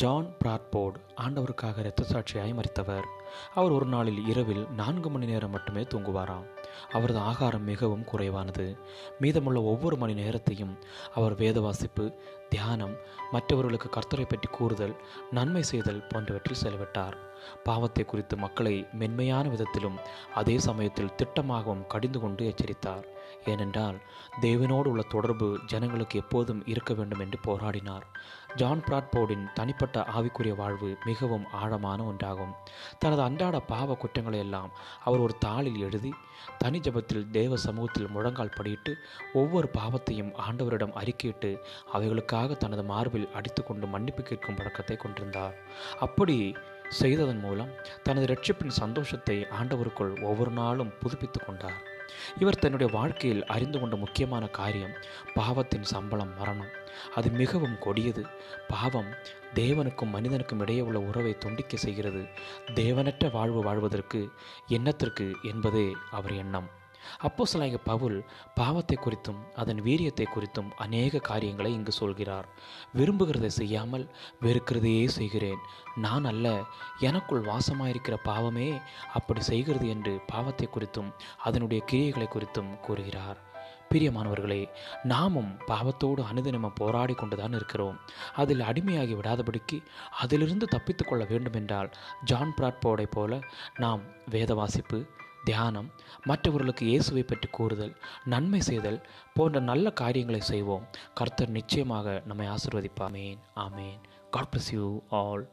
John Bradford ஆண்டவருக்காக இரத்த சாட்சியாய் மறித்தவர் அவர் ஒரு நாளில் இரவில் நான்கு மணி நேரம் மட்டுமே தூங்குவாராம். அவரது ஆகாரம் மிகவும் குறைவானது. மீதமுள்ள ஒவ்வொரு மணி நேரத்தையும் அவர் வேத வாசிப்பு தியானம் மற்றவர்களுக்கு கர்த்தரை பற்றி கூறுதல் நன்மை செய்தல் போன்றவற்றில் செலவிட்டார். பாவத்தை குறித்து மக்களை மென்மையான விதத்திலும் அதே சமயத்தில் திட்டமாகவும் கடிந்து கொண்டு எச்சரித்தார். ஏனென்றால் தேவனோடு உள்ள தொடர்பு ஜனங்களுக்கு எப்போதும் இருக்க வேண்டும் என்று போராடினார். ஜான் பிராட்போர்டின் தனிப்பட்ட ஆவிக்குரிய வாழ்வு மிகவும் ஆழமான ஒன்றாகும். தனது அன்றாட பாவ குற்றங்களை எல்லாம் அவர் ஒரு தாளில் எழுதி தனி ஜபத்தில் தேவ சமூகத்தில் முழங்கால் படியிட்டு ஒவ்வொரு பாவத்தையும் ஆண்டவரிடம் அறிக்கையிட்டு அவைகளுக்காக தனது மார்பில் அடித்துக்கொண்டு மன்னிப்பு கேட்கும் பழக்கத்தை கொண்டிருந்தார். அப்படி செய்ததன் மூலம் தனது ரட்சிப்பின் சந்தோஷத்தை ஆண்டவருக்குள் ஒவ்வொரு நாளும் புதுப்பித்து கொண்டார். இவர் தன்னுடைய வாழ்க்கையில் அறிந்து கொண்ட முக்கியமான காரியம் பாவத்தின் சம்பளம் மரணம். அது மிகவும் கொடியது. பாவம் தேவனுக்கும் மனிதனுக்கும் இடையே உள்ள உறவை துண்டிக்க செய்கிறது. தேவனற்ற வாழ்வு வாழ்வதற்கு எண்ணத்திற்கு என்பதே அவர் எண்ணம். அப்போ சிலாய பவுல் பாவத்தை குறித்தும் அதன் வீரியத்தை குறித்தும் அநேக காரியங்களை இங்கு சொல்கிறார். விரும்புகிறதை செய்யாமல் வெறுக்கிறதையே செய்கிறேன். நான் அல்ல எனக்குள் வாசமாயிருக்கிற பாவமே அப்படி செய்கிறது என்று பாவத்தை குறித்தும் அதனுடைய கிரியைகளை குறித்தும் கூறுகிறார். பிரியமானவர்களே நாமும் பாவத்தோடு அனுதினமும் போராடி கொண்டுதான் இருக்கிறோம். அதில் அடிமையாகி விடாதபடிக்கு அதிலிருந்து தப்பித்து கொள்ள வேண்டுமென்றால் ஜான் பிராட்போர்டை போல நாம் வேத வாசிப்பு தியானம் மற்றவர்களுக்கு இயேசுவை பற்றி கூறுதல் நன்மை செய்தல் போன்ற நல்ல காரியங்களை செய்வோம். கர்த்தர் நிச்சயமாக நம்மை ஆசிர்வதிப்பாமேன் ஆமேன். God bless you all